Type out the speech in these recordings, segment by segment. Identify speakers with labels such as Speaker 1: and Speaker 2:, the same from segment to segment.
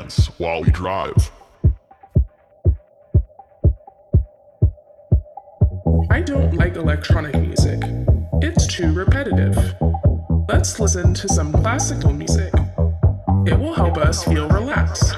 Speaker 1: dance while we drive.
Speaker 2: I don't like electronic music. It's too repetitive. Let's listen to some classical music. It will help us feel relaxed.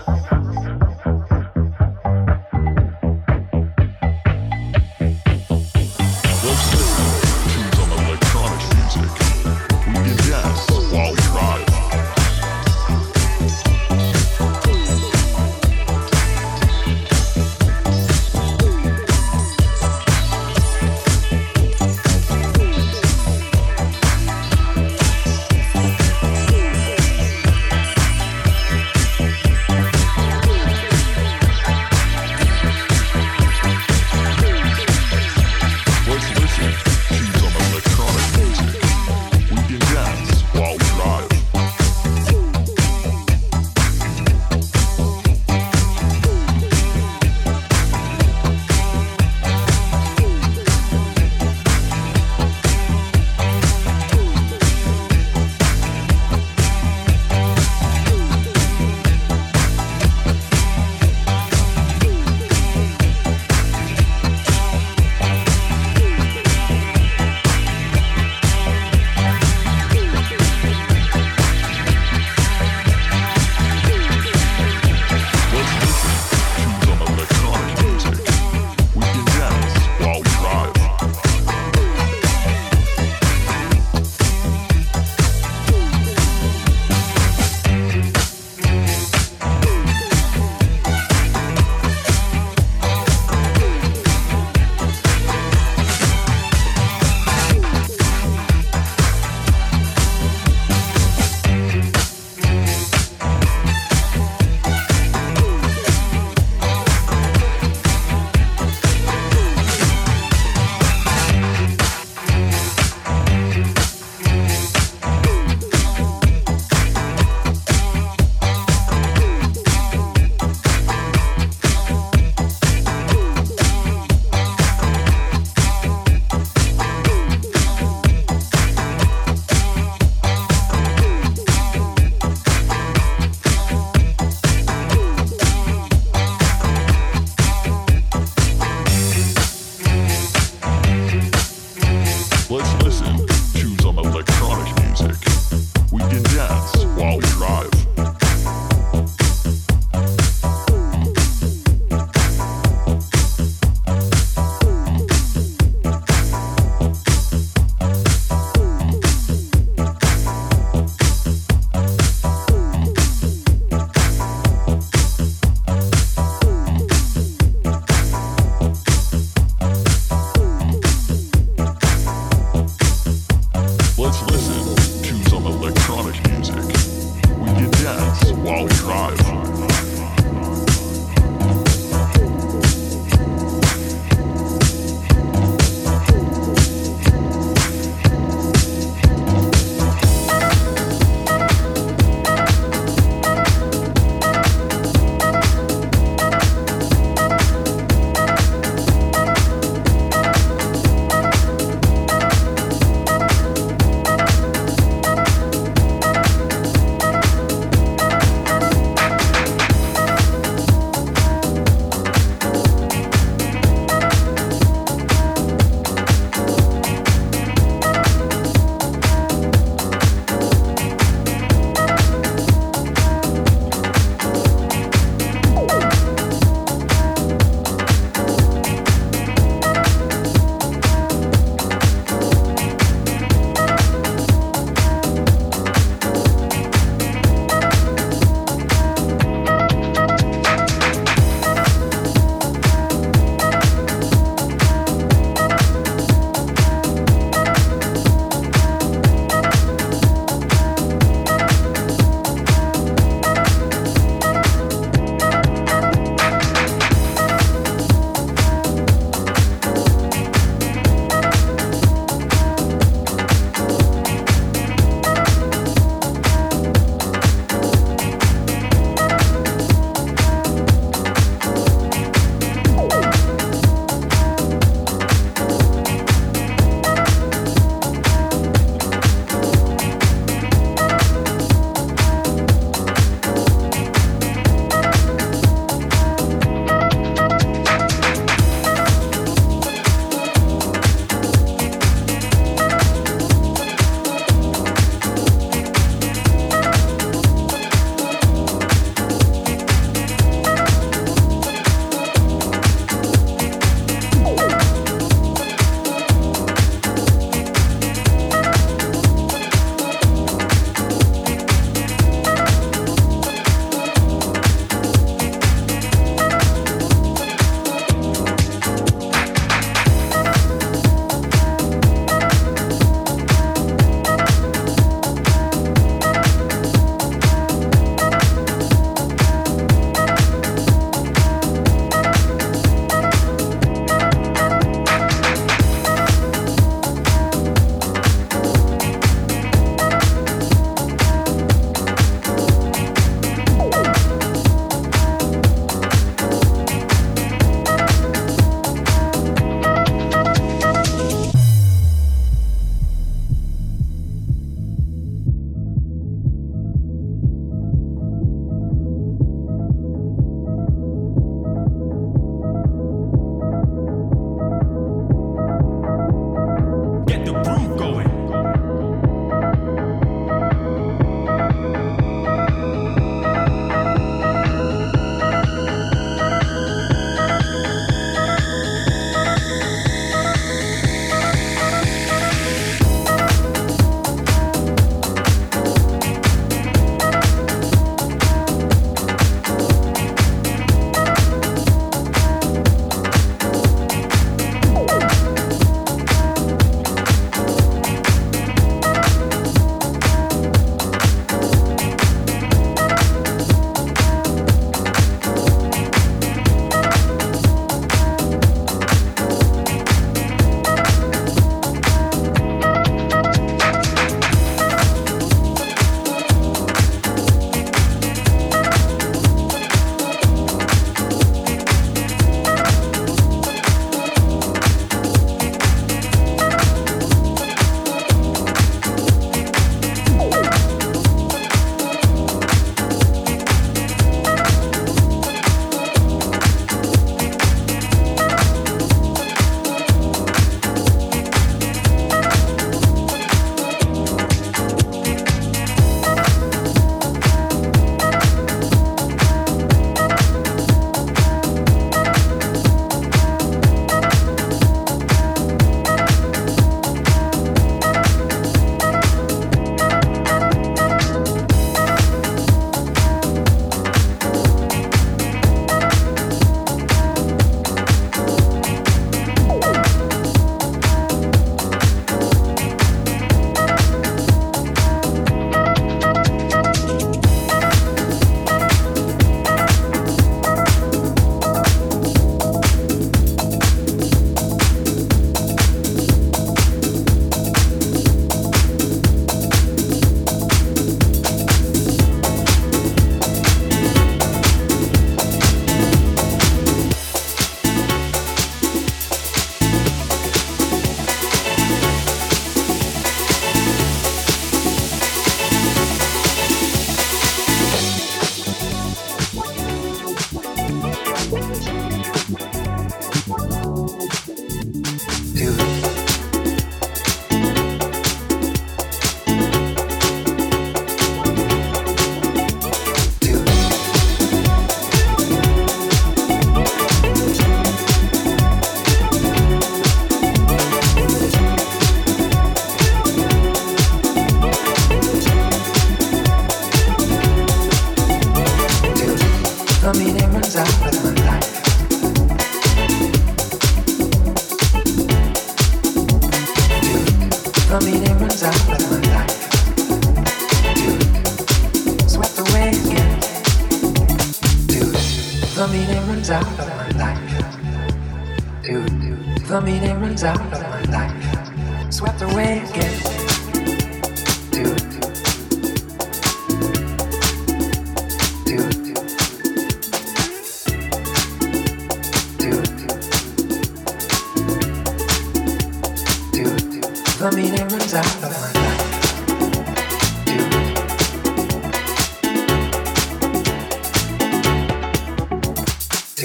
Speaker 3: I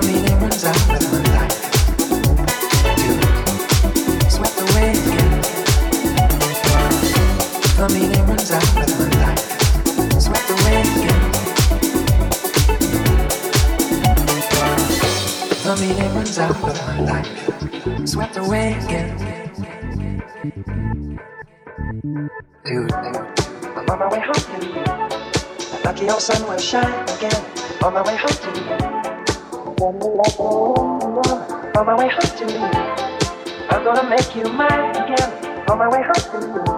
Speaker 3: mean, The old sun will shine again on my way home to you. On my way home to you. I'm gonna make you mine again on my way home to you.